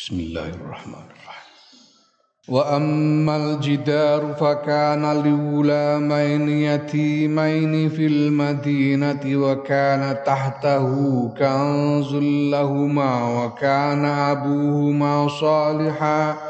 بسم الله الرحمن الرحيم. وأما الجدار فكان لغلامين يتيمين في المدينة وكان تحته كنز لهما وكان أبوهما صالحاً.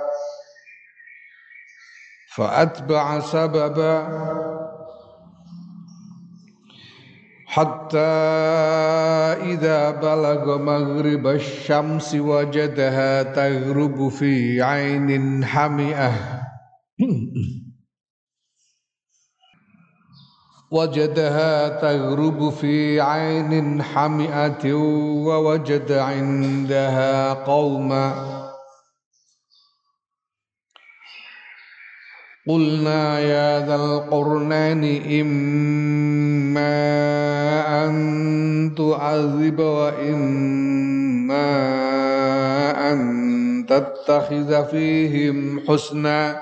فأتبع سببا حتى إذا بلغ مغرب الشمس وجدها تغرب في عين حمئة. وجدها تغرب في عين حمئة ووجد عندها قوما قلنا يا ذا القرنين إما أن تعذب وإما أن تتخذ فيهم حسنا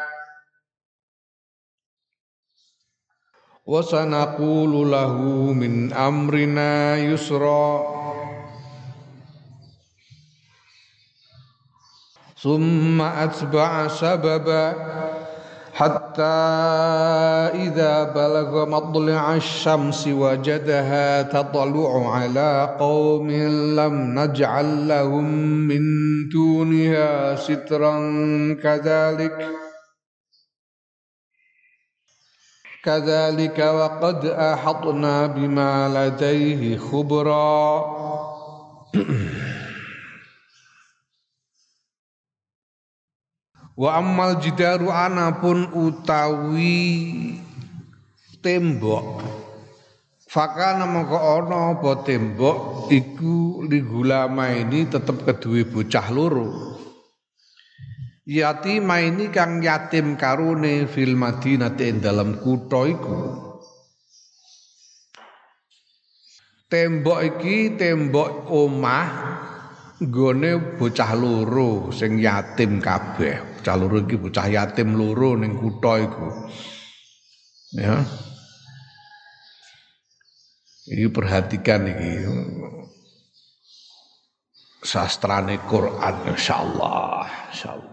وسنقول له من أمرنا يسرا. ثم أتبع سببا حتى إذا بلغ مطلع الشمس وجدها تطلع على قوم لم نجعل لهم من دونها سترا كذلك. كذلك وقد أحطنا بما لديه خبرا Wa ammal jidaru anapun utawi tembok Fakana mongko ana apa tembok iku ligulama ini tetep kedue bocah loro yatima ini kang yatim karune fil madinati ing dalam kutha iku. Tembok iki tembok omah gone bocah loro sing yatim kabeh. Bocah loro iki bocah yatim loro ning kutha iku. Ya. Iki perhatikan iki. Sastrane Quran insyaallah insyaallah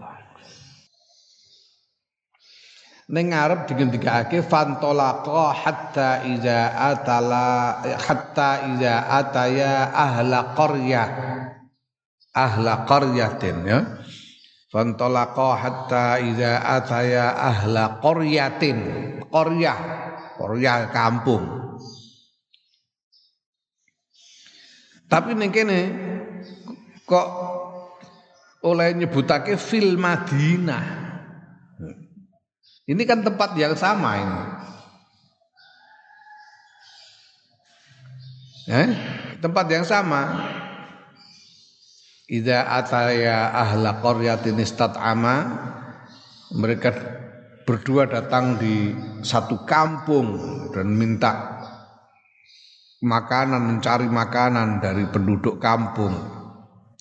ning ngarep digendikake fantolaqa hatta iza atala hatta iza ataya ahla qaryah. Ahla qaryatin ya. Fantolaqa hatta iza ataya ahla qaryatin. Qaryah qaryah kampung. Tapi ning kene kok oleh nyebutake fil Madinah ini kan tempat yang sama ini. Eh, tempat yang sama. Idza ataya ahla qaryatin istat'ama mereka berdua datang di satu kampung dan minta makanan mencari makanan dari penduduk kampung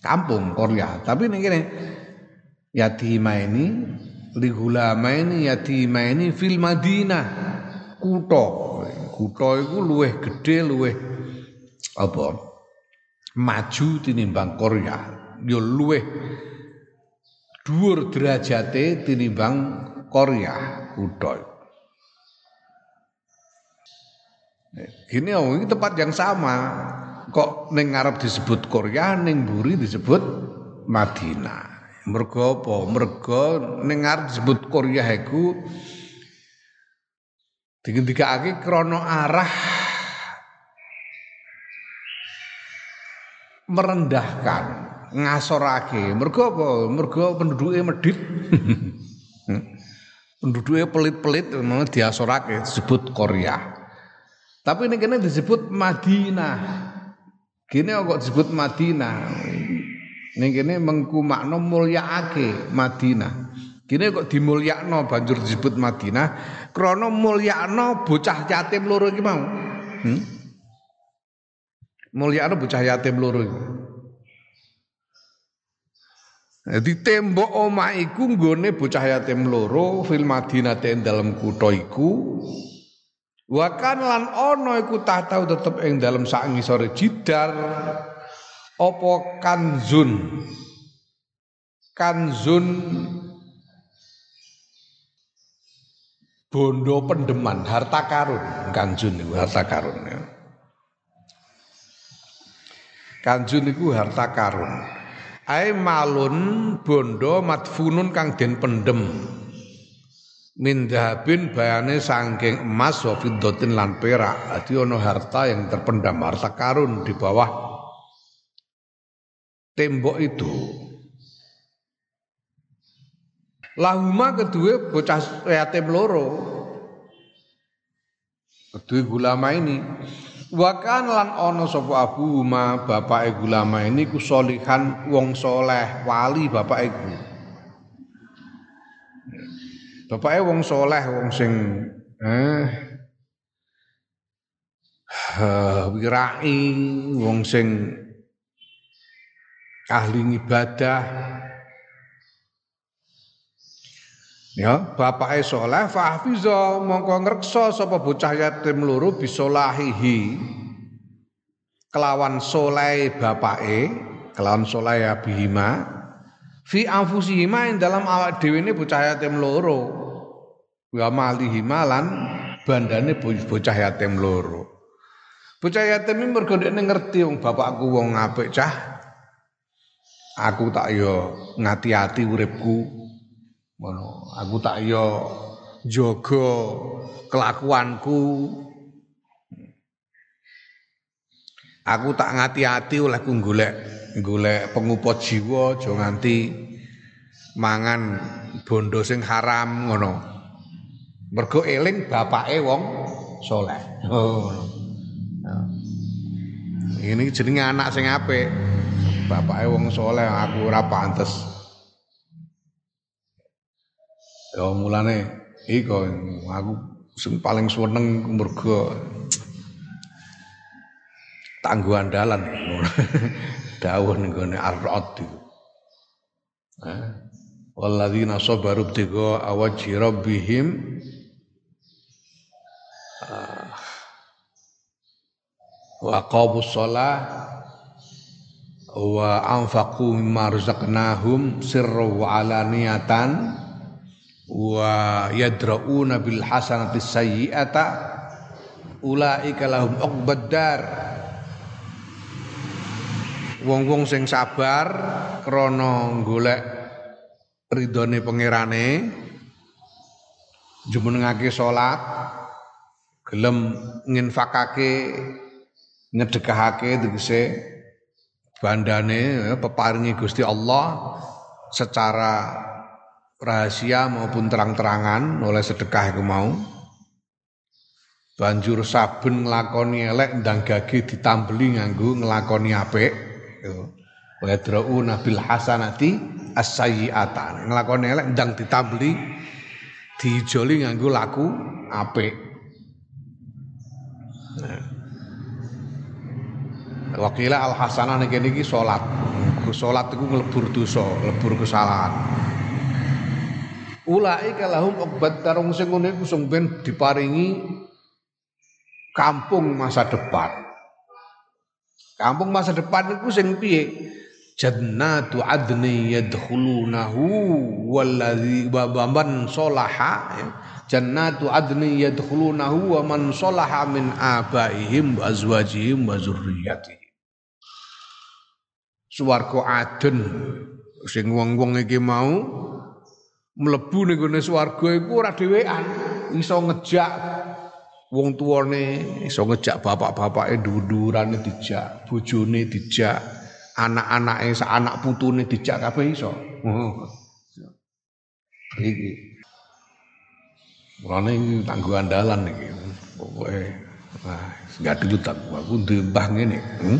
kampung Korea tapi ini gini yatima ini ligulama ini yatima ini fil Madinah kuto kuto itu luweh gede luweh apa maju tinimbang Korea yo luweh dhuwur derajate tinimbang Korea kuto Gini oh, ini tempat yang sama. Kok neng Arab disebut Korea, neng Buri disebut Madinah. Mergo apa? Mergo ning Arab disebut Korea iku digendikake krana arah merendahkan, ngasorake. Mergo apa? Mergo penduduke medhit. penduduke pelit-pelit diasorake disebut Korea. Tapi ini kena disebut Madinah. Gini kok disebut Madinah. Ini kene mengku makna mulyaake Madinah. Gini kok dimulyakno banjur disebut Madinah krana mulyakno bocah yatim loro iki mau. Hmm? Mulyakno bocah yatim loro iki. Jadi tembok omah iku nggone bocah yatim loro fil Madinah dalam kutha iku lan ana iku tahtau tetep ing dalem sak ngisore jidar apa kanzun kanzun bondo pendeman harta karun kanzun itu harta karun ya. kanzun itu harta karun ai malun bondo madfunun kang den pendem min bayane sangking emas wa lan perak. Dadi ana harta yang terpendam, harta karun di bawah tembok itu. Lahuma kedua bocah yatim loro. Kedua gulama ini Wakan lan ono sopo abu ma bapak gulama ini kusolihan wong soleh wali bapak iku. Bapake wong soleh, wong sing eh wirai, wong sing ahli ibadah. Ya, bapake soleh fahfiza mongko ngreksa sapa bocah yatim loro bisolahihi kelawan soleh bapake, kelawan soleh abihima fi anfusihima ing dalam awak dhewe ne bocah yatim loro. Wa malihi malan bandane bocah yatim loro. Bocah yatim iki mergo ngerti wong bapakku wong apik cah aku tak yo ngati-ati uripku ngono aku tak yo jaga kelakuanku aku tak ngati-ati oleh ku golek golek pengupo jiwa aja nganti mangan bondo sing haram ngono. Mergo eling bapake wong soleh. Oh. Ini jenenge anak sing apik. Bapake wong soleh aku ora pantes. Ya mulane iku aku sing paling seneng mergo tangguh andalan dawuh ning gone ar-rad iku. Eh? Walladzina sabaru btiga awajhi rabbihim ah. wa qabus shalah wa anfaqu mimma razaqnahum sirra wa alaniyatan. Wa yadrauna bil hasanati sayyi'ata. Ulaika lahum uqbad dar. Wong-wong sing sabar krana golek ridhone pangerane jumenengake salat gelem nginfakake ngedekahake tegese bandane peparingi Gusti Allah secara rahasia maupun terang-terangan oleh sedekah iku mau. Banjur saben nglakoni elek ndang gage ditambeli nganggo nglakoni apik. Wa yadrauna bil hasanati as-sayyi'ata. Nglakoni elek ndang ditambeli dijoli nganggo laku apik. Nah. Wakila al hasanah ning kene iki salat. Salat iku nglebur dosa, nglebur kesalahan. Ulai kalahum obat tarung sing ngene iku ben diparingi kampung masa depan. Kampung masa depan iku sing piye? Jannatu adni yadkhulunahu walladzi wa man salaha jannatu adni yadkhulunahu wa man salaha min abaihim wa azwajihim wa zurriyyatihim Swarga aden sing wong-wong iki mau mlebu ning gone swarga iku ora dhewean iso ngejak wong tuane iso ngejak bapak-bapake ndurane dijak bojone dijak anak-anake sak anak putune dijak kabeh iso iki Mulane iki tanggo andalan iki. Pokoke wah enggak dulu tak aku mbah ngene. Hmm?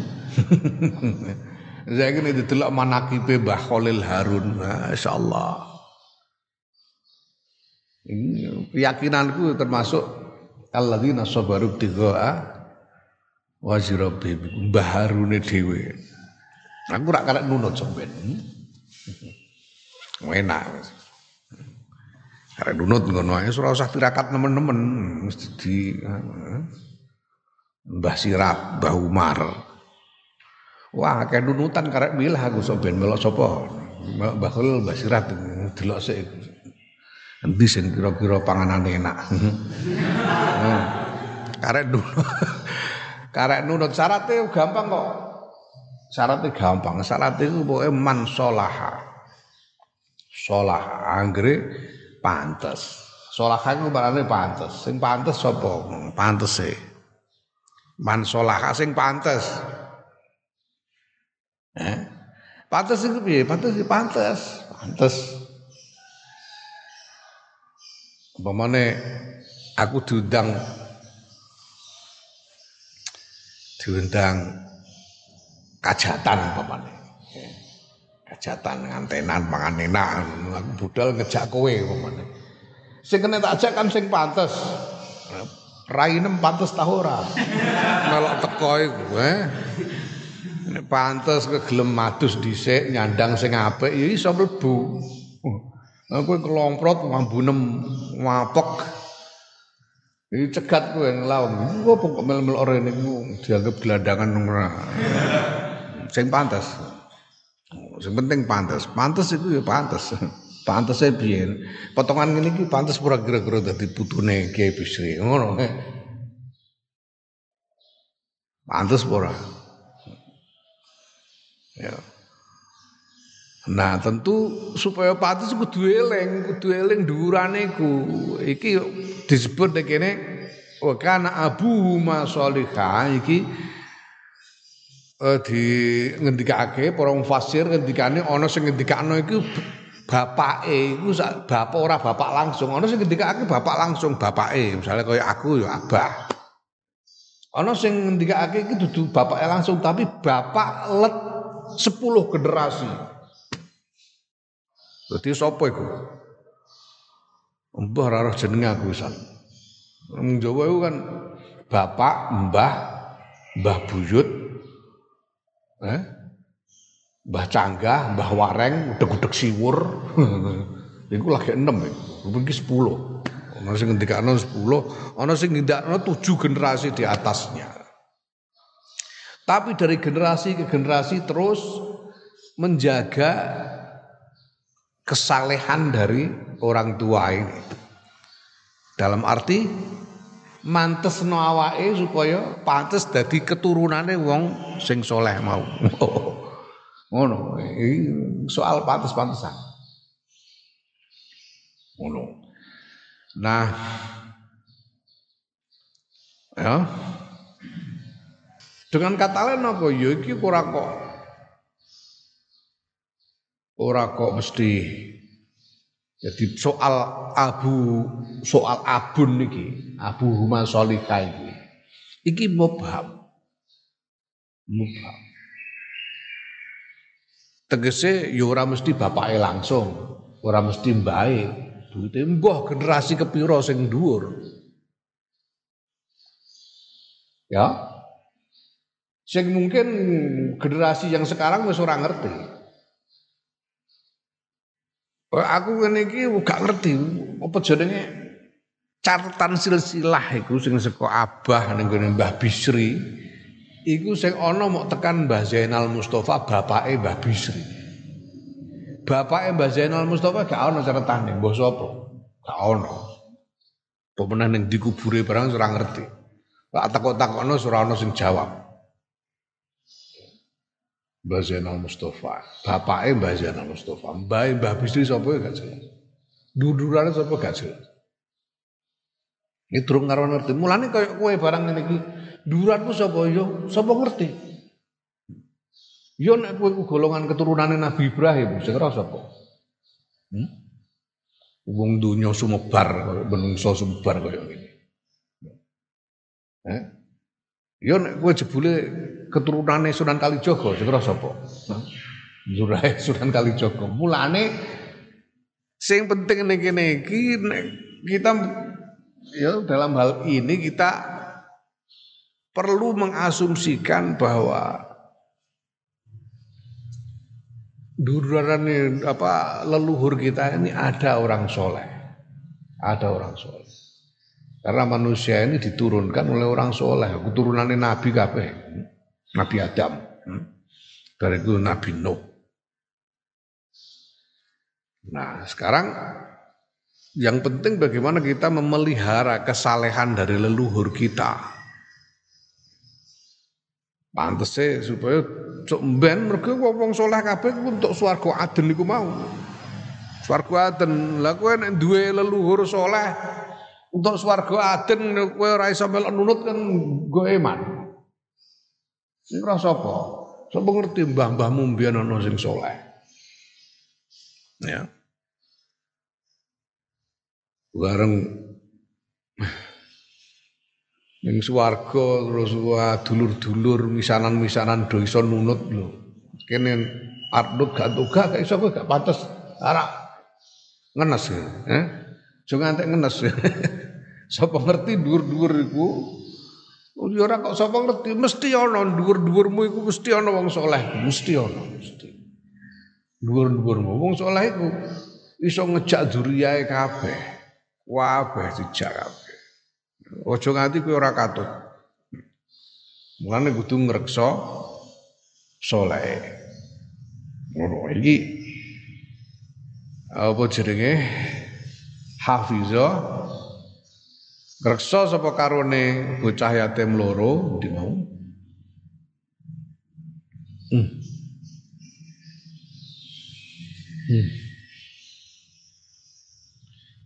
Saya kene didelok manakibe Mbah Khalil Harun, masyaallah. Ini keyakinanku termasuk alladzina sabaru tigaa wazirabi Mbah Harun dhewe. Aku rak karek nunut sampean. Hmm? Enak. Karek nunut ngono ae ora usah tirakat nemen-nemen mesti di Mbah Sirat, Mbah Umar. Wah, kayak nunutan karek milah aku sok melok sapa? Mbah Khul, Mbah Sirat delok sik. Endi sing kira-kira panganane enak. Hmm. karek nunut. karek nunut syaratnya gampang kok. Syaratnya gampang. Syaratnya itu pokoknya man solaha. Solaha. Anggere pantes. Solahah iku barane pantes. Sing pantes sapa? Pantese. Man solahah sing pantes. Pantes iku piye? Pantes pantes. Pantes. Umpamane aku diundang diundang kajatan umpamane hajatan ngantenan mangan aku budal ngejak kowe pemane sing kena tak ajak kan sing pantes rainem pantes ta ora melok teko iku eh nek pantes kegelem madus dhisik nyandang sing apik ya iso mlebu aku kelomprot mambunem ngapek Ini cegat kowe nglaung. Kok kok mel-mel ora niku dianggap gelandangan ora. Sing pantes. Sing penting pantas. Pantas itu ya. Pantas saya biar Potongan ini ki pantas pura kira-kira dadi putune Kiai Bisri. Ngono. Pantas pura. Ya. Nah, tentu supaya pantas kudu eling, kudu eling dhuwurane. Iki disebut kene wa kana abu ma iki uh, di ngendikake para mufassir ngendikane ana sing ngendikane iku bapake iku bapak ora bapak langsung ana sing ngendikake bapak langsung bapake misalnya kaya aku ya abah ana sing ngendikake iki dudu bapake langsung tapi bapak let 10 generasi Berarti sapa iku? Mbah ora jenenge aku wisan. Wong Jawa iku kan bapak, mbah, mbah buyut, Eh? Mbah Canggah, Mbah Wareng, udek-udek siwur. Iku lagi enam ya. Mungkin sepuluh. Ono sing sepuluh, ono sing ngendikane tujuh generasi di atasnya. Tapi dari generasi ke generasi terus menjaga kesalehan dari orang tua ini. Dalam arti mantes no supaya pantes dadi keturunane wong sing soleh mau. Ngono, soal pantes-pantesan. Ngono. Nah, ya. Dengan kata lain apa ya iki ora kok ora kok mesti jadi soal abu soal abun niki, Abu Huma Solika iki. Iki mubham. Mubham. Tegese ya ora mesti bapake langsung, ora mesti mbae. Duite mbah generasi kepira sing dhuwur. Ya. Sing mungkin generasi yang sekarang wis ora ngerti. Aku ngene iki gak ngerti apa jenenge catatan silsilah iku sing saka abah ning Mbah Bisri iku sing ana mok tekan Mbah Zainal Mustafa bapake Mbah Bisri. Bapake Mbah Zainal Mustafa gak ana catetane mbah sapa? Gak ana. Pemenang ning dikubure barang ora ngerti. Pak takok-takokno ora ana sing jawab. Mbah Zainal Mustafa, bapake Mbah Zainal Mustafa, mbah Mbah Bisri sapa gak jelas. Dudurane sapa gak jelas. Ini durung karo ngerti. Mulane kaya kowe barang ngene iki, duranmu sapa yo? Sapa ngerti? Yo nek kowe golongan keturunane Nabi Ibrahim, sing ora sapa? Hmm? Wong donya sumebar menungso sumebar kaya ngene. Eh? Yo nek kowe jebule keturunane Sunan Kalijaga, ora sapa? Durai Sunan Kalijaga. Mulane sing penting ning kene iki kita ya dalam hal ini kita perlu mengasumsikan bahwa duduran apa leluhur kita ini ada orang soleh, ada orang soleh. Karena manusia ini diturunkan oleh orang soleh, keturunannya Nabi kabeh, Nabi Adam, dari itu Nabi Nuh. Nah sekarang yang penting bagaimana kita memelihara kesalehan dari leluhur kita. Pantese supaya ben mergo wong saleh kabeh untuk swarga aden niku mau. Swarga aden. Nek duwe leluhur saleh untuk swarga aden kowe ora iso melok nunut kan go eman. Sing ora sapa? Sapa ngerti mbah-mbahmu mbiyen ana sing saleh. Ya bareng ning swarga terus wah dulur-dulur misanan-misanan do iso nunut lho. Kene arnut gak gak iso gak pantes ora ngenes ya. Eh? Jo ngantek ngenes. Sapa ngerti dhuwur-dhuwur iku Ya ora kok sapa ngerti mesti ana dhuwur-dhuwurmu iku mesti ana wong saleh, mesti ana mesti. Dhuwur-dhuwurmu wong saleh iku iso ngejak duriyae kabeh. Wabah dijak kabeh. Aja nganti kowe ora katut. Mulane kudu ngreksa saleh. Ngono iki apa jenenge Hafiza ngreksa sapa karone bocah yatim loro di mau. Hmm. Hmm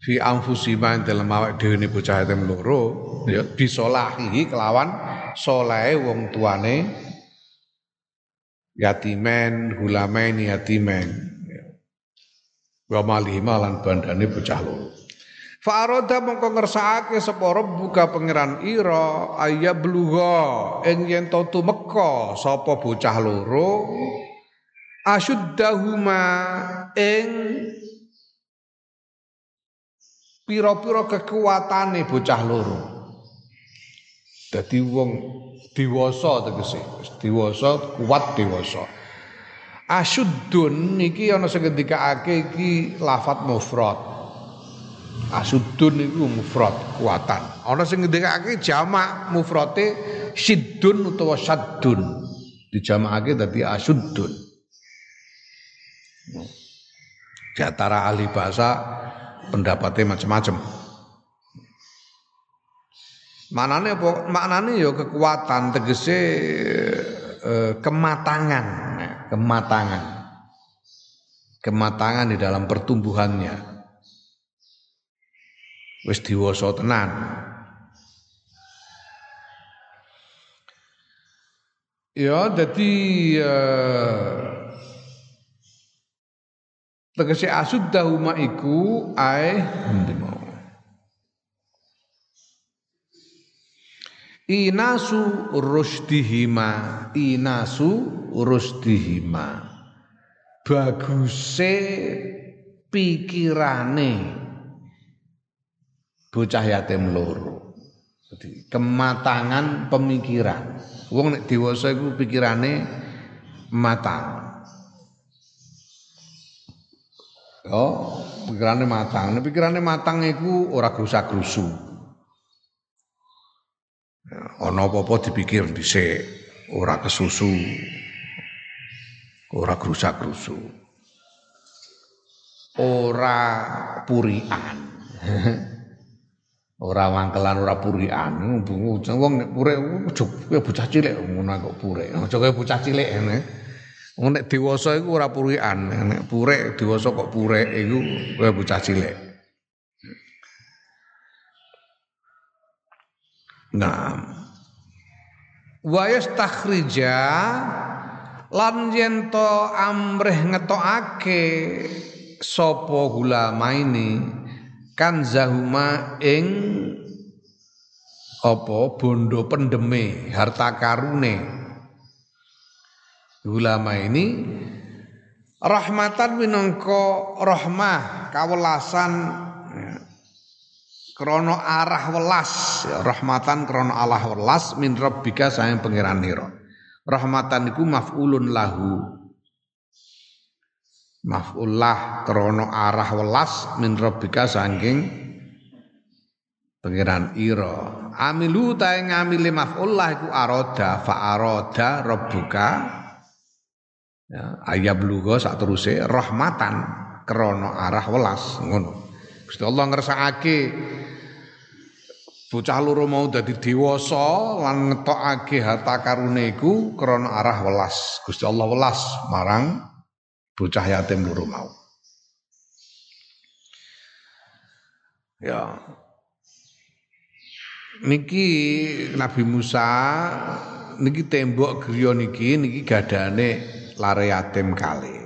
fi anfusima dalam awak dhewe ne bocah yatim loro ya bisolahi kelawan soleh wong tuane yatimen hulamain yatimen ya. wa malihima lan bandane bocah loro Fa'aroda mongko ngersakake sapa buka pangeran ira ayya bluha ing yen to tumeka sapa bocah loro asyuddahuma ing pira-pira kekuatane bocah loro. Dadi wong dewasa tegese, dewasa kuat dewasa. Asyuddun iki ana sing ngendikake iki lafat mufrad. Asyuddun iku mufrad kuatan. Ana sing ngendikake jamak mufrate siddun utawa syaddun. Dijamakake dadi asyuddun. Di antara ahli bahasa pendapatnya macam-macam. Manane apa? Maknane ya kekuatan tegese eh, kematangan, kematangan. Kematangan di dalam pertumbuhannya. Wis diwasa tenan. Ya, jadi eh, Tegese asuddahuma iku ae. Inasu rusdihima, inasu rusdihima. Baguse pikirane bocah yatim loro. Jadi kematangan pemikiran. Wong nek dewasa iku pikirane matang. Oh, pikirane matang. Nek pikirane matang iku ora grusak-grusu. Ana apa-apa dipikir dhisik, ora kesusu. Ora grusak-grusu. Ora purian. ora wangkelan ora purian. Wong nek purek bocah cilik ngono kok purek. Aja kaya bocah cilik ngene. Wong nek dewasa iku ora purikan, nek purek dewasa kok purek iku kaya bocah cilik. Nah, wa yastakhrija lan yen to amrih ngetokake sapa ulama ini kan zahuma ing apa? Bondo pendeme harta karune. Ulama ini rahmatan minangka rahmah kawelasan ya, krono arah welas ya, rahmatan krono Allah welas min rabbika sayang pangeran nira rahmatan iku maf'ulun lahu maf'ullah krono arah welas min rabbika saking pangeran ira. Amilu ta ngamili maf'ullah iku aroda fa aroda rabbuka. Ya, ayab lugo sak teruse rahmatan krana arah welas ngono. Gusti Allah ngersakake bocah loro mau dadi dewasa lan ngetokake harta karune iku krana arah welas. Gusti Allah welas marang bocah yatim loro mau. Ya. Niki Nabi Musa niki tembok griya niki niki gadane lare yatim kali.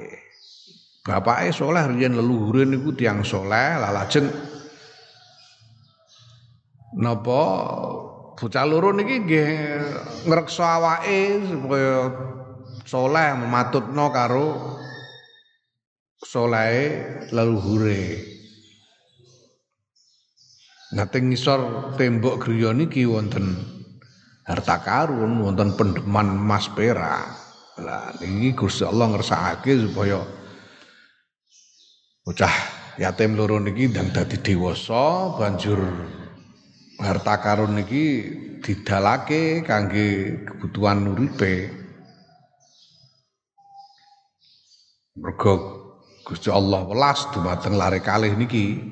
Bapake soleh riyen leluhure niku tiang soleh. Lajeng napa bocah loro niki nggih ngrekso awake supaya soleh mematutno karo solehe leluhure. Nate ngisor tembok griya niki wonten harta karun, wonten pendeman emas perak. Lah ini Gusti Allah ngersakake supaya bocah yatim loro niki ndang dadi dewasa banjur harta karun niki didalake kangge kebutuhan uripe. Mergo Gusti Allah welas dumateng lare kalih niki.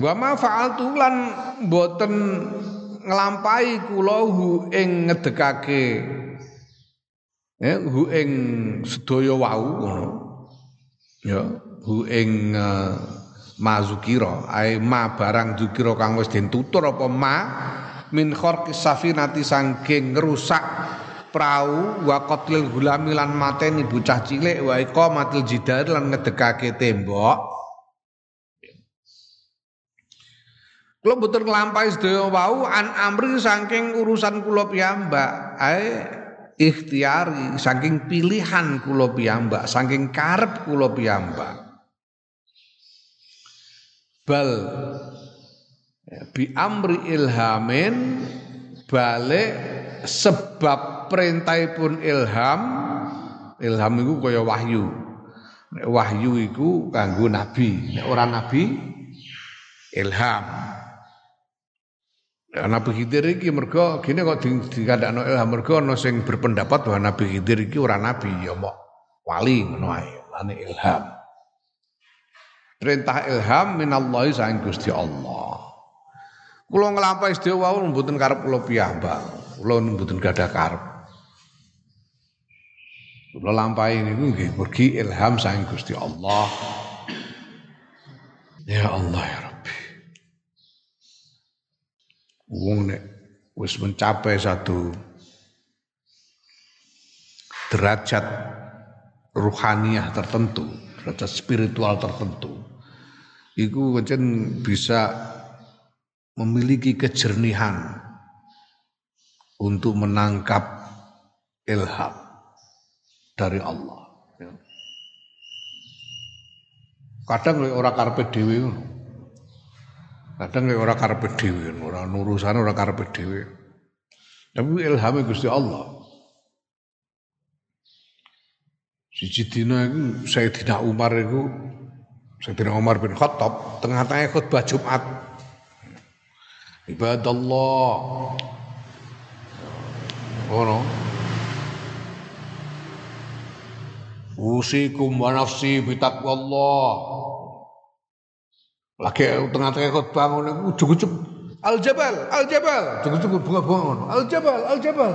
Wa ma fa'altu lan boten nglampahi kula hu ing ngedekake ya hu ing sedaya wau ngono ya hu ing uh, mazukira ae ma barang zukira kang wis den tutur apa ma min kharqis safinati sangking ngrusak prau wa qatlil gulami lan mateni bocah cilik wa iqamatil jidar lan ngedekake tembok Kula mboten nglampahi sedaya wau an amri saking urusan kula piyambak. Ae ikhtiari saking pilihan kula piyambak, saking karep kula piyambak. Bal bi amri ilhamin balik sebab perintahipun ilham ilham itu kaya wahyu wahyu iku kanggo nabi nek ora nabi ilham Nabi Khidir iki mergo gini kok dikandakno ilham mergo ana sing berpendapat bahwa Nabi Khidir iki ora nabi ya mok wali ngono ae, ilham. Perintah ilham minallahi saking Gusti Allah. Kula nglampahi sedaya wau mboten karep kula piyambak. Kula mboten gadah karep. Kula lampahi niku nggih mergi ilham saking Gusti Allah. Ya Allah ya wong nek wis mencapai satu derajat ruhaniah tertentu, derajat spiritual tertentu. Iku pancen bisa memiliki kejernihan untuk menangkap ilham dari Allah. Ya. Kadang lek ora karepe dhewe ngono. Kadang lek ora karepe dhewe, ora nurusan ora karepe dhewe. Tapi ilhame Gusti Allah. Siji dina iku Sayyidina Umar iku Sayyidina Umar bin Khattab tengah-tengah khutbah Jumat. Ibadallah. Oh no. Usikum wa nafsi bitaqwallah. Lagi tengah-tengah khotbah ngono iku ujug-ujug Al Jabal, Al Jabal, ujug-ujug bunga-bunga ngono. Al Jabal, Al Jabal.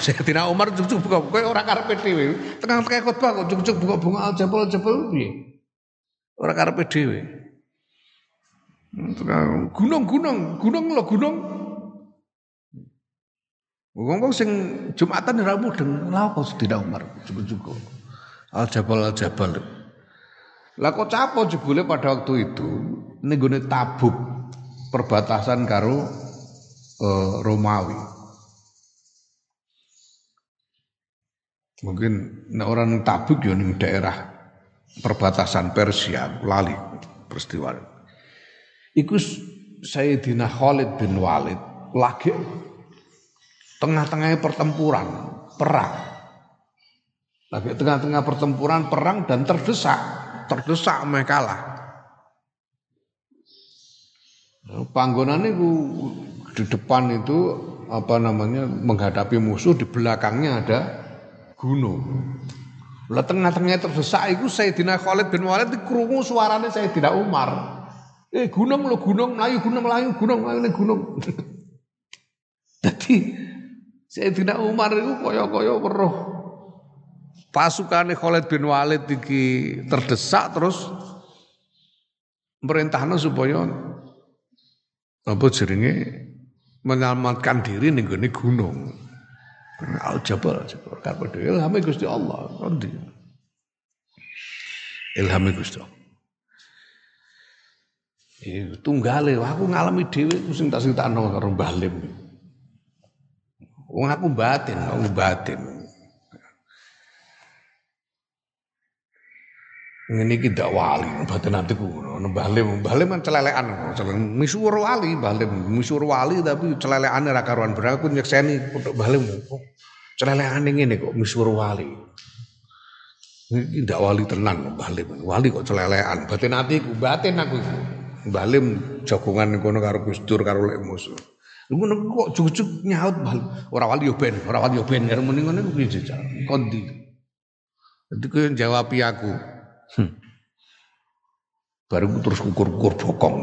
Sayyidina Umar ujug-ujug bunga kowe ora karepe dhewe. Tengah-tengah khotbah kok ujug-ujug bunga-bunga Al Jabal, Al Jabal piye? Ora karepe dhewe. Gunung-gunung, gunung lho gunung. Wong sing Jumatan ora mudeng, lha apa Sayyidina Umar cukup-cukup. Al Jabal Al Jabal. Lah kok capo jebule pada waktu itu ning gone Tabuk perbatasan karo uh, Romawi. Mungkin nek orang Tabuk ya ning daerah perbatasan Persia, lali peristiwa. Iku Sayyidina Khalid bin Walid lagi tengah-tengah pertempuran, perang. Lagi tengah-tengah pertempuran, perang dan terdesak, terdesak mereka kalah. Panggonan itu di depan itu apa namanya menghadapi musuh di belakangnya ada gunung. Lah tengah-tengah terdesak itu Sayyidina Khalid bin Walid dikrungu suaranya Sayyidina Umar. Eh gunung lo gunung melayu gunung melayu gunung melayu gunung. Jadi Sayyidina Umar itu koyo-koyo weruh pasukane Khalid bin Walid iki terdesak terus merintahno supaya apa jenenge menyelamatkan diri ning gone gunung. Al Jabal, Jabal kabeh ilhame Gusti Allah. Kondi. Ilhame Gusti Allah. Iya, tunggale aku ngalami dhewe sing tak critakno karo Mbah Lim. Wong aku batin, aku batin. Iki ndak wali, batin atiku ngono. Mbah Lim, Mbah Lim kan celelekan, misuwur wali, Mbah Lim, misuwur wali tapi celelekane ra karuan bener aku nyekseni untuk Mbah Lim. Celelekane ngene kok misuwur wali. Iki ndak wali tenan Mbah Lim. Wali kok celelekan, batin atiku, batin aku iku. Mbah Lim jagongan kono karo Gus Dur karo lek musuh. Ngono kok jujuk nyaut bal. Ora wali yo ben, ora wali yo ben karo muni ngono kuwi jejal. Kondi. Dadi kowe jawab aku. Hmm. Baru terus kukur-kukur bokong.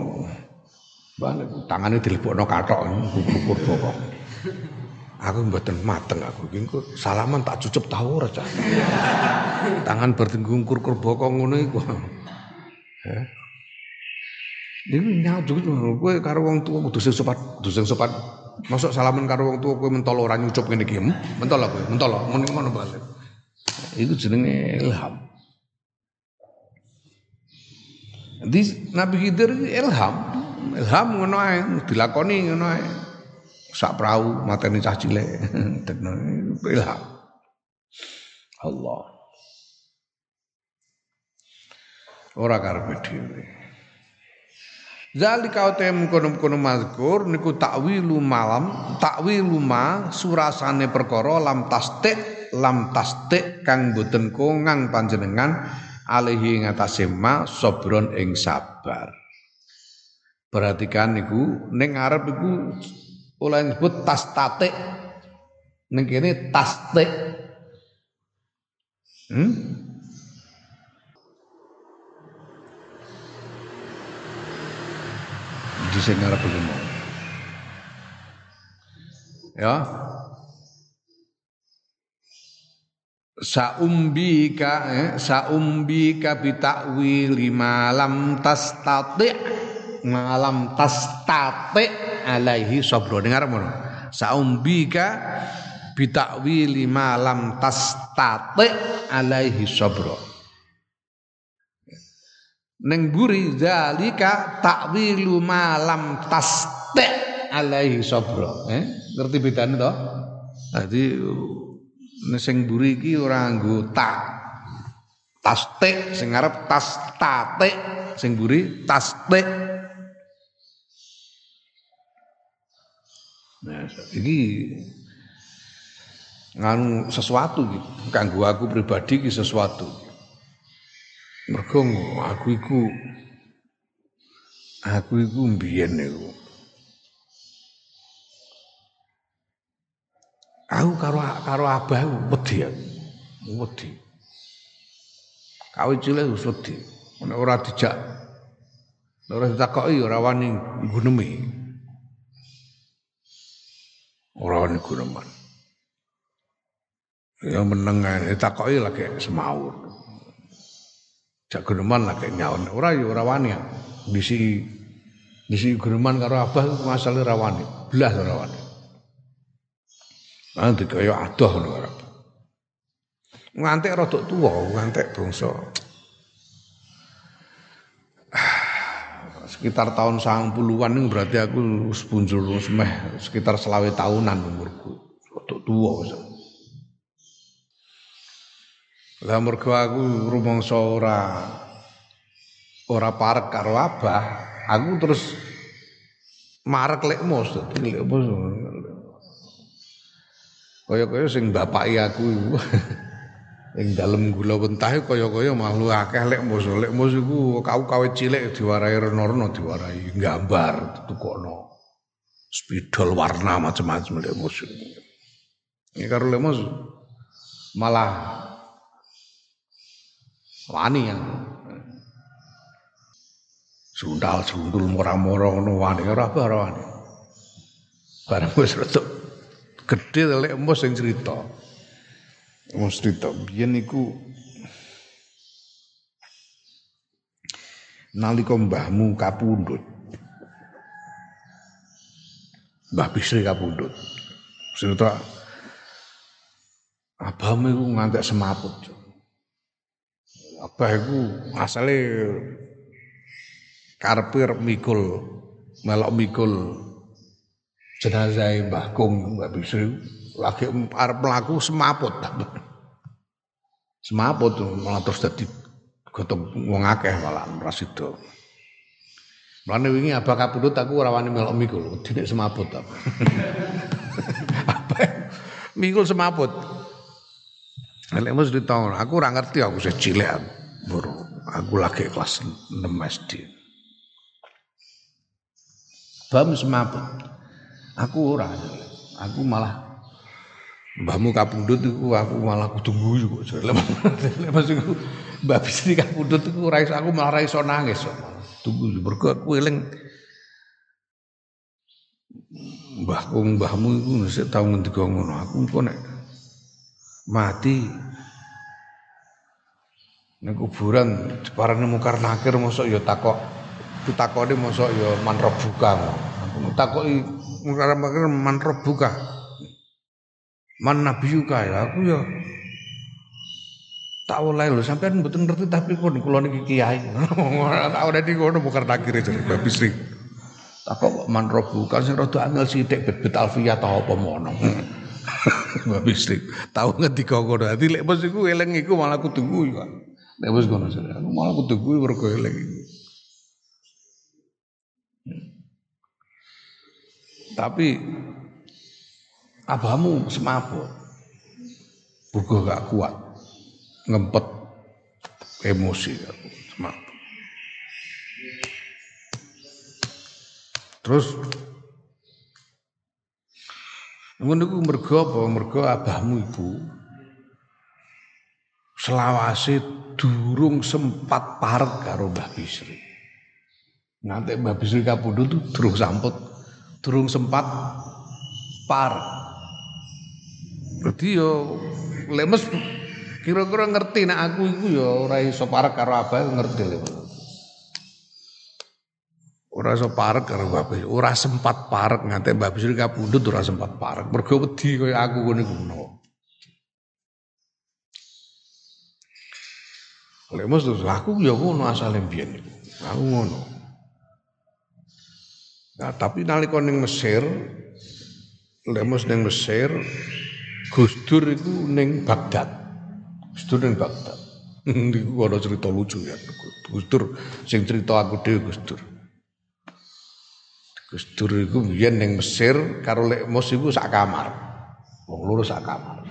Bane tangane dilebokno kathok kukur-kukur bokong. Aku mboten mateng aku iki salaman tak cucup tau ora. Tangan bertenggung kur-kur bokong ngono iku. Eh. Ini juga kowe karo wong tuwa kudu sing sopan, kudu sing sopan. Masuk salaman karo wong tuwa kowe mentol ora nyucup ngene iki. Mentol kowe, mentol. Ngono balik. Iku jenenge ilham. Di Nabi Khidir ilham, ilham ngono ae, dilakoni ngono ae. Sak prau mateni cah cilik. ilham. Allah. Ora karepe dhewe. Zalika utem kono-kono mazkur niku takwilu malam, takwilu ma surasane perkara lam tastik, lam tastik kang boten kongang panjenengan alihi ngatasé ma sobron ing sabar. Perhatikan niku ning ngarep iku oleh disebut tastatik. Ning kene tastik. Hmm? Di sing ngarep mau. Ya. Saumbika eh, saumbika bitakwil malam tastati malam tastati alaihi sabro dengar mono saumbika bitakwil malam tastati alaihi sabro Neng buri zalika takwilu malam taste alaihi sabra. Eh, ngerti bedane to? Dadi sing buri iki ora tak. tastik sing ngarep tas tatik sing buri tastik Nah, ini nganu sesuatu gitu. Kanggo aku pribadi ki sesuatu. Mergo aku iku aku iku mbiyen niku. Aku karo karo abah wedi aku. Wedi. Kawit cilik wis wedi. Nek ora dijak ora ditakoki ora wani gunemi. Ora wani guneman. Ya meneng ae ditakoki lagi semaur. Jak guneman lagi nyaon. Ora ya ora wani. Disi disi guneman karo abah masale ora wani. Blas ora wani. Nanti kaya adoh ngono ora. Ngantek rada tuwa, ngantek bangsa. sekitar tahun 90-an ini berarti aku wis punjul meh sekitar selawe tahunan umurku. Rada tuwa. Lah mergo aku rumangsa ora ora parek karo abah, aku terus marek lek mos, lek mos Kaya-kaya sing bapaki aku iku. Ing dalem gula pentah kaya-kaya makhluk akeh lek mus lek mus iku kau kawit cilik diwarai rena-rena diwarai gambar tukokno. Spidol warna macam-macam lek mus. Ini karo lek mus malah wani yang sundal sundul mora-mora ngono wani ora wani. Bareng wis rada Gede lek emos sing cerita. Emos cerita biyen niku nalika mbahmu kapundhut. Mbah Bisri kapundhut. Cerita abahmu iku ngantek semaput. Abah iku asale karepe mikul melok mikul jenazah Mbah Kung Mbah Bisri lagi arep mlaku semaput. Semaput malah terus dadi gotong wong akeh malah rasida. Mulane wingi abah kapundhut aku ora wani melok mikul, dinek semaput apa. apa mikul semaput. Nek mesti tahun, aku ora ngerti aku sih cilik baru aku lagi kelas 6 SD. Bam semaput. Aku ora. Aku malah mbahmu kapundhut iku aku malah kudu guyu kok. Lepas iku mbah Bisri kapundhut iku ora aku malah ora iso nangis kok. Tunggu mergo aku eling mbahku mbahmu iku sik tau ngendika ngono. Aku kok nek mati. Nek kuburan separane mungkar nakir mosok ya takok ditakoni mosok ya manrobuka. Aku takoki mungkar man buka man nabiyuka ya aku ya tak oleh lho sampean mboten ngerti tapi kok kula niki kiai. Tak oleh di kono mungkar nakir itu Mbak Bisri. Tak kok man buka sing rada angel sithik bet-bet alfiyah ta apa mono Bisri tahu ngendika ngono dadi lek bos iku eling iku malah kudu kuwi kok lek bos ngono malah kudu kuwi mergo eling iku Tapi abamu semaput. Buku gak kuat. Ngempet emosi aku semaput. Terus Ngono iku mergo apa? Mergo abahmu ibu selawase durung sempat parek karo Mbah Bisri. Nanti Mbah Bisri kapundhut tuh durung samput durung sempat par. Berarti yo lemes kira-kira ngerti nek aku iku yo ora iso parek karo abah ngerti lho. Ora iso parek karo bapak, ora sempat parek nganti Mbak Bisri kapundhut ora sempat parek. Mergo wedi kaya aku ngene kuwi. Lemos terus aku ya ngono asale mbiyen Aku ngono. Nah, tapi nalika ning Mesir, lemos ning Mesir, Gus Dur iku ning Baghdad. Gus Dur ning Baghdad. Niku ana cerita lucu ya. Gus Dur sing cerita aku dhewe Gus Dur. Gus Dur iku biyen ning Mesir karo Lek Mus iku sak kamar. Wong loro sak kamar.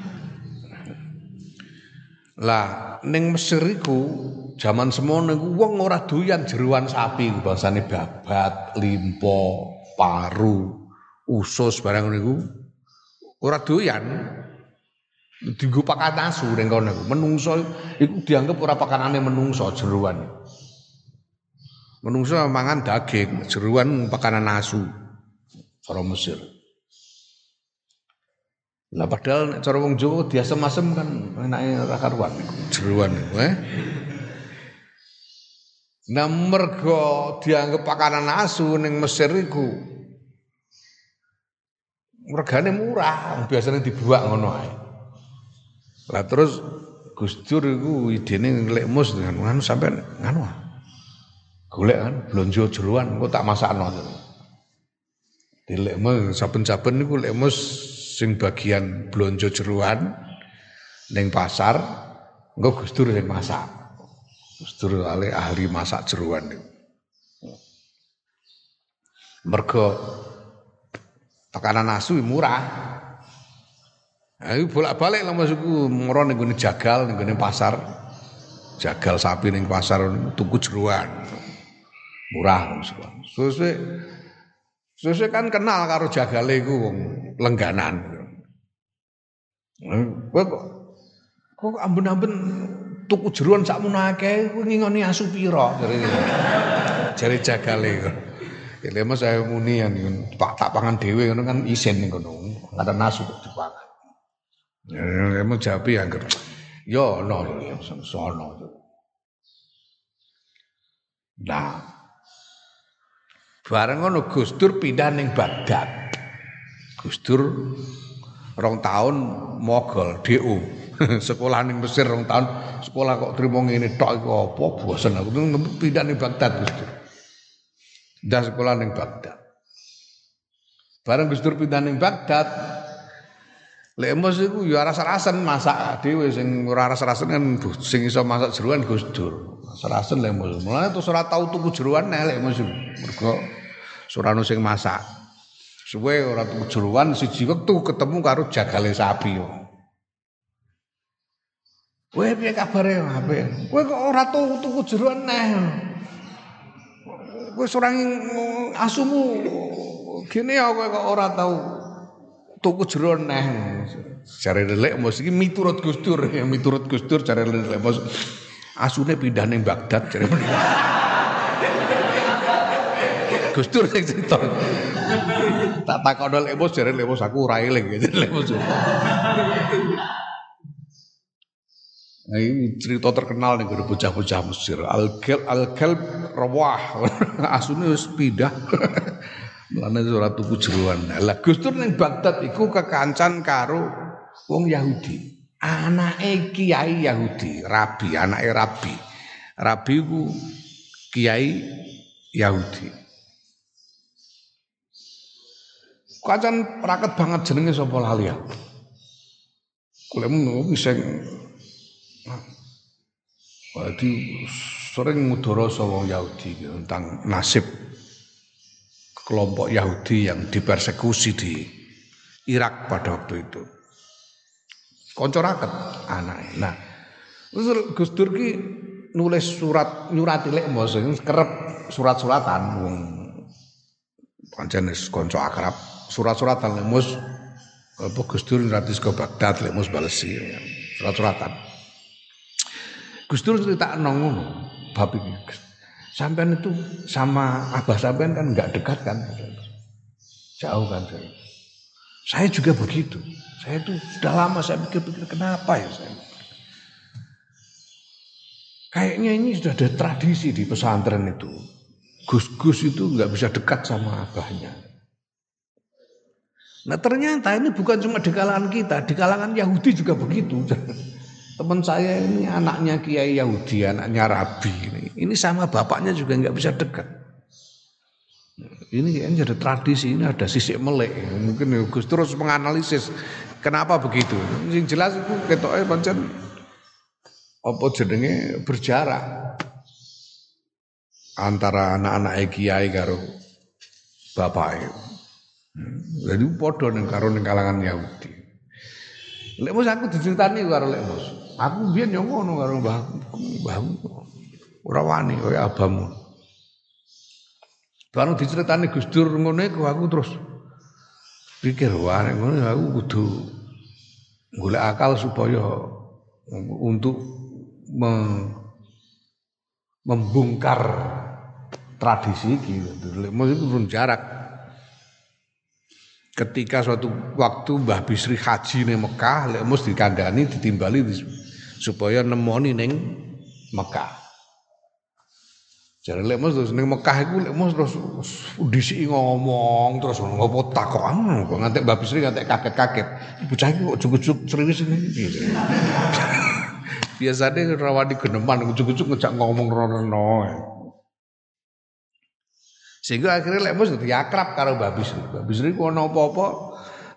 Lah ning Mesir iku zaman semono iku wong ora doyan jeruan sapi bahasane babat, limpo, paru, usus barang niku ora doyan. Dienggo pakan asu ning kono iku. Menungso iku dianggap ora pakanane menungso jeruan. Menungso mangan daging, jeruan pakanan asu. Cara Mesir. Lah padahal cara wong Jawa diasem-asem kan enake ora karuan jeruan eh. Nah mergo dianggap pakanan asu ning Mesir iku regane murah, biasanya dibuat ngono ae. Lah terus Gus Dur iku idene ngelek mus dengan nganu sampai nganu. Golek kan blonjo jeruan engko tak masakno. Dilek mus saben-saben niku lek mus sing bagian blonjo jeruan ning pasar engko Gus Dur sing masak. Gus Dur ahli, masak jeruan niku. Mergo tekanan asu murah. Ayo bolak-balik lah masukku moro ning jagal ning pasar. Jagal sapi ning pasar tuku jeruan. Murah. Suwe Suwe kan kenal karo jagale iku lengganan. Kowe kok kok amben-amben tuku jeruan sakmono akeh kowe ngingoni asu pira jare jagale iku. Ya mas saya muni yang pak tak pangan dewe ngono kan isin ning kono. Ada nasu kok dipangan. Ya mau japi angger. Yo no sono. Nah. Bareng ngono Gus Dur pindah ning Baghdad. Gus Dur rong tahun mogol DU. sekolah ning Mesir rong tahun, sekolah kok trimo ngene tok iku apa bosen aku pindah ning Baghdad Gus Dur. Sekolah ning Baghdad. Bareng Gus Dur pindah ning Baghdad, Lek emos iku ya rasa-rasen masak dhewe sing ora rasa-rasen kan sing iso masak jeruan Gus Dur. Rasa-rasen lek emos. Mulane terus ora tau tuku jeruan nek lek emos mergo surano sing masak. Suwe ora tuku jeruan siji wektu ketemu karo jagale sapi. Kowe piye kabare apik? Kowe kok ora tau tuku jeruan neh. Kowe surang asumu gini ya kowe kok ora tau tuku jero neh. Jare lelek mos iki miturut Gus Dur, ya miturut Gus Dur jare lelek mos asune pindah ning Baghdad jare Gus Dur sing cerita. Tak takono lek mos jare lek mos aku ora eling lek mos. Nah, ini cerita terkenal nih gue bocah-bocah Mesir. Al-Kel Al-Kel Rawah. Asune wis pindah. Mulane ora tuku jeruan. Lah Gus Dur ning Baghdad iku kekancan karo wong Yahudi. Anake kiai Yahudi, rabi, anake rabi. Rabi ku kiai Yahudi. Kacan raket banget jenenge sapa lali ya. Kulemu sing Jadi sering mudara wong Yahudi tentang nasib kelompok Yahudi yang dipersekusi di Irak pada waktu itu. Konco raket anaknya. Nah, terus Gus nulis surat nyurati lek mos kerep surat-suratan wong konco akrab surat-suratan lek mos apa Gus Dur nyurati ke Baghdad lek mos balesi surat-suratan. Gus Dur cerita ngono bab iki. Sampean itu sama abah sampean kan nggak dekat kan? Jauh kan saya. Saya juga begitu. Saya itu sudah lama saya pikir-pikir kenapa ya saya. Kayaknya ini sudah ada tradisi di pesantren itu. Gus-gus itu nggak bisa dekat sama abahnya. Nah ternyata ini bukan cuma di kalangan kita, di kalangan Yahudi juga begitu. Teman saya ini anaknya Kiai Yahudi, anaknya Rabi. Ini, ini sama bapaknya juga nggak bisa dekat. Ini kayaknya ada tradisi, ini ada sisik melek. Mungkin ya Gus terus menganalisis kenapa begitu. Yang jelas itu ketoknya pancen apa jenenge berjarak antara anak-anak kiai karo bapake. Hmm, jadi padha ning karo ning kalangan Yahudi. Lek aku diceritani karo lek mus. Aku biyen yo ngono karo mbahku, mbahku. Ora wani kaya abamu. Barang diceritani Gus Dur ngono iku aku terus pikir wah ngono aku kudu golek akal supaya untuk membongkar tradisi gitu. Maksudnya turun jarak. Ketika suatu waktu Mbah Bisri haji ning Mekah, lek mus dikandani ditimbali supaya nemoni ning Mekah. Jadi lek mus terus ning Mekah iku lek mus terus disiki ngomong terus ngopo takokan kok nganti Mbah Bisri nganti kaget-kaget. Bocah iki kok jujuk-jujuk serius ini. Biasanya rawani geneman ujuk-ujuk ngejak ngomong rono Sehingga akhirnya lek mus dadi akrab karo Mbak Bisri. Mbak Bisri ku ono apa-apa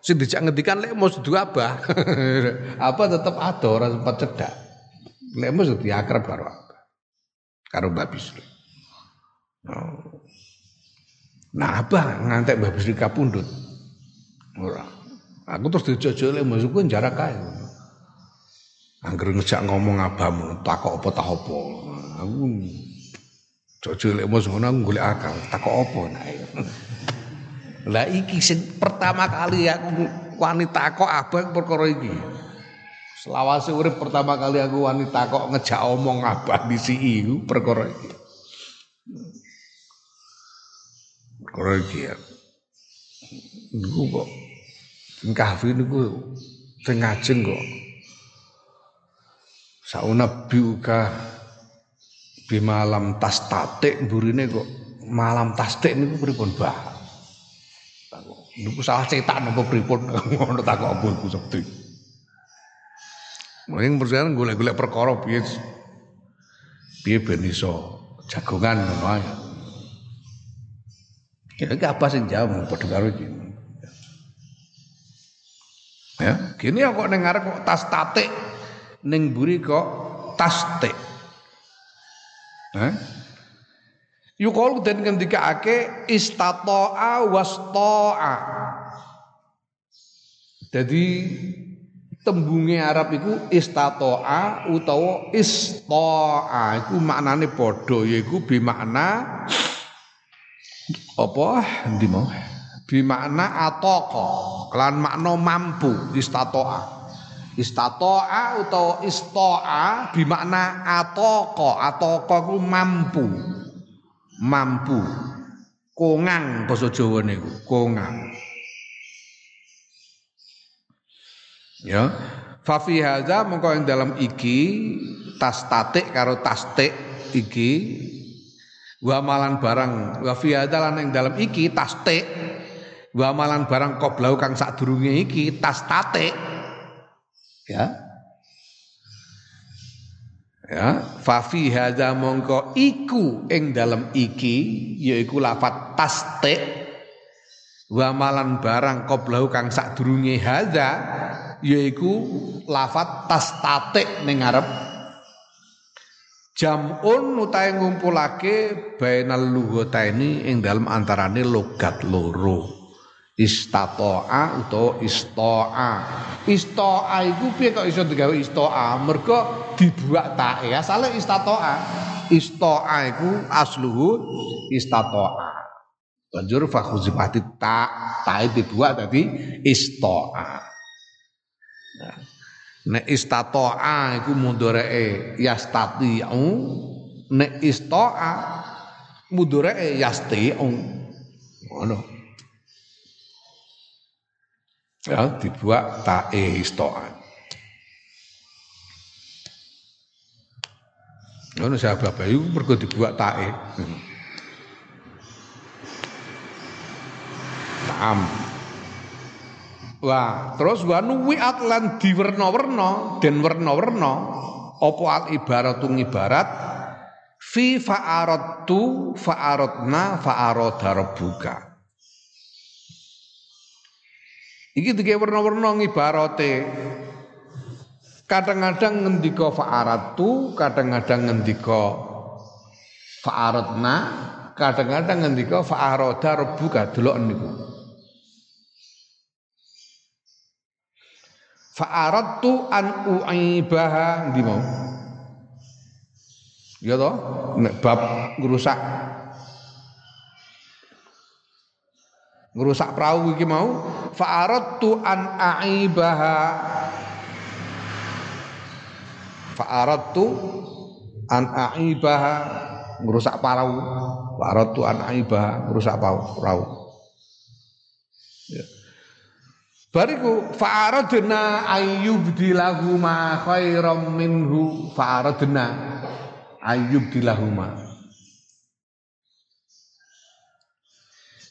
sing dijak ngendikan lek mus duwe abah. apa tetep ada ora sempat cedak. Lek mus dadi akrab karo abah. Karo Mbak Bisri. Oh. Nah, apa ngantek Mbak Bisri kapundut. Ora. Aku terus dijojol lek mus jarak kae. Angger ngejak ngomong abamu, takok apa tak apa. Aku jojo lek mos ngono golek akal, takok apa nah. Lah iki sing pertama kali aku wani takok abang perkara iki. Selawase urip pertama kali aku wani takok ngejak omong abah di si iku perkara iki. Perkara iki ya. Niku kok kahfi niku sing ngajeng kok Saunabbiuka bimalam tas tatik burine kok malam tastik niku pripun bah niku salah cetak napa pripun ngono takok iku sekti Mungkin perjalanan golek-golek perkara piye piye ben iso jagongan ngono ae. Ya iki apa sing jawab padha karo iki. Ya, gini kok ning kok tas tatik ning buri kok tastik. Hah? Yukol dan istatoa wastoa. Jadi tembunge Arab iku istatoa utawa istoa. Iku maknane padha yaiku bi makna apa? Ndi mau? Bi makna ataka kelan makna mampu istatoa. Istato'a atau isto'a bimakna atoko atoko ku mampu mampu. Kongang basa Jawa niku kongang. Ya. Fa fi hadza mengko ing dalam iki tas tatik karo tastik iki. Wa malan barang wa fi hadza lan ing dalam iki tastik wa malan barang qoblau kang sadurunge iki tas tatik. Ya ya fa fi hadza mongko iku ing dalem iki yaiku lafat tastik wa malan barang qoblahu kang sadurunge hadza yaiku lafat tastatik ning ngarep. Jamun utahe ngumpulake bainal lughataini ing dalem antarane logat loro istatoa utawa istoa. Istoa iku piye kok iso digawe istoa? Mergo dibuat tae asale istatoa. Istoa iku asluhu istatoa. Banjur fakhuzifati ta tae dibuat dadi istoa. Nah, nek istatoa iku mudharae yastati'u nek istoa mudharae yasti'u ngono ya dibuat tae istoan Ngono sahabat bayu mergo dibuat tae. Naam. Wah, terus wa nuwiat lan diwerna-werna den werna-werna apa al ibaratu ibarat fi fa'aradtu fa'aradna fa'arada rabbuka. Iki dike werna-werna ngibarate. Kadang-kadang ngendika fa'aratu, kadang-kadang ngendika fa'aradna, kadang-kadang ngendika fa'arada rabbuka delok niku. Fa'aradtu an u'ibaha ndi mau? Ya toh, nek bab ngrusak ngrusak perahu iki mau. Fa'aradtu an a'ibaha. Fa'aradtu an a'ibaha. Ngrusak perahu. Fa'aradtu an a'ibaha. Ngrusak perahu. Ya. Bariku fa'aradna ayyubdilahuma khairam minhu. Fa'aradna ayyubdilahuma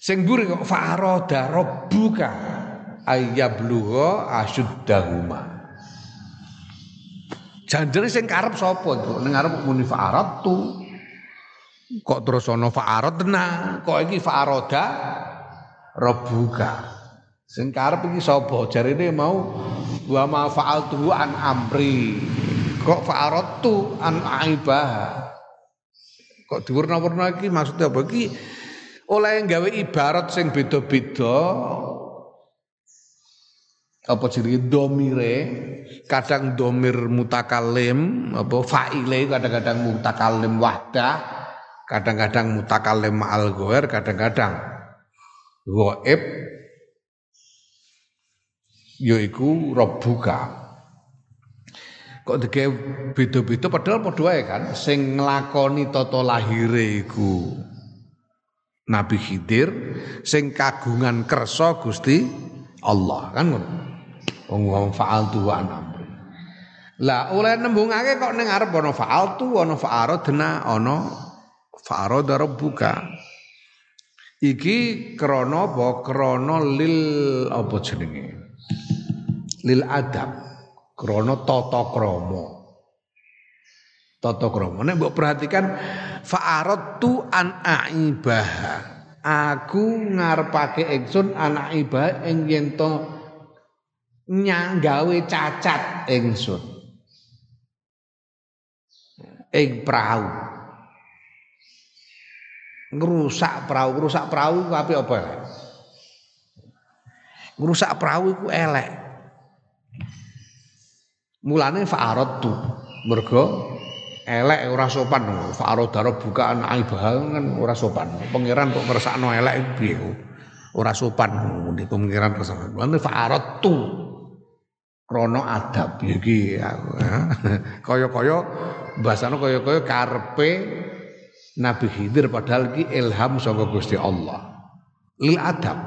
Sing mburi kok farada rabbuka ayyabluha asyuddahuma. Jandere sing karep sapa? Ning arep muni fa'aratu. Kok terus ana fa'aradna, kok iki fa'arada rabbuka. Sing karep iki sapa? Jarine mau wa ma fa'altu an amri. Kok fa'aradtu an aibah. Kok diwerna-werna iki maksudnya apa iki? Oleh gawe ibarat sing beda-beda. Apa jenenge? Domire. Kadang domir mutakalim apa faile kadang-kadang mutakalim wahdah. Kadang-kadang mutakalim ma'al goer kadang-kadang goib yaiku rabbuka kok dike beda-beda? Padahal padha kan sing nglakoni tata lahire iku Nabi Khidir sing kagungan kersa Gusti Allah kan ngono. Wong fa'altu wa amri. Lah oleh nembungake kok ning arep ana fa'altu ana fa'aradna ana fa'arada rabbuka. Iki krana apa? Krana lil apa jenenge? Lil adab. Krana tata krama. Tata krama. Nek mbok perhatikan fa'aradtu an aibah. Aku ngarepake ingsun anak ibah ing yen to nyanggawe cacat ingsun. Ing prau. Ngerusak prau, ngerusak iku apik apa? Ngerusak prau iku elek. Mulane fa'aradtu. Mergo elek ora sopan. Faro daro bukaan aibah kan ora sopan. Pangeran kok ngersakno elek piye? Ora sopan. Di pangeran kersane lan farot tu krono adab. Iki kaya-kaya bahasane kaya-kaya karepe Nabi Khidir padahal iki ilham saka Gusti Allah. Lil adab.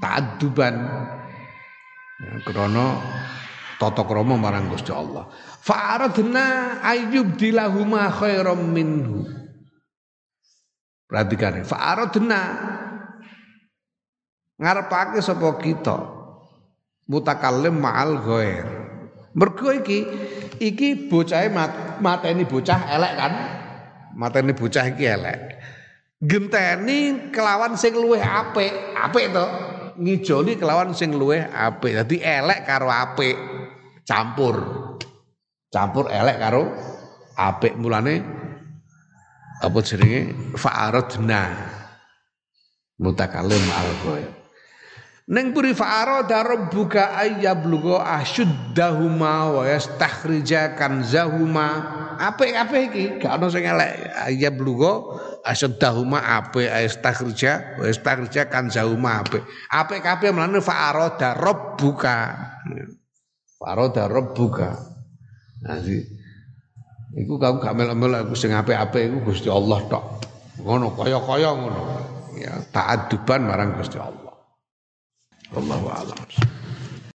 Ta'adduban. Krono tata krama marang Gusti Allah Fa'aradna ayyub dilahuma khairam minhu. Perhatikan Fa'aradna ngarepake sapa kita mutakallim ma'al ghair. Mergo iki iki bocahe mat, mateni bocah elek kan? Mateni bocah iki elek. Genteni kelawan sing luwih apik, apik to. Ngijoli kelawan sing luwih apik. Dadi elek karo apik campur campur elek karo apik mulane apa jenenge? Fa'aradna. Mutakalim al ghaib Neng puri fa'arada rabbuka ayyabluga ashuddahuma wa yastakhrija kanzahuma. Apik-apik iki gak ono sing elek. Ayyabluga ashuddahuma apik ayastakhrija wa yastakhrija kanzahuma apik. Apik kabeh mlane fa'arada rabbuka. Fa'arada rabbuka Nanti iku kau gak melok-melok aku sing apik-apik iku Gusti Allah tok. Ngono kaya-kaya ngono. Ya, ta'adduban marang Gusti Allah. Wallahu a'lam.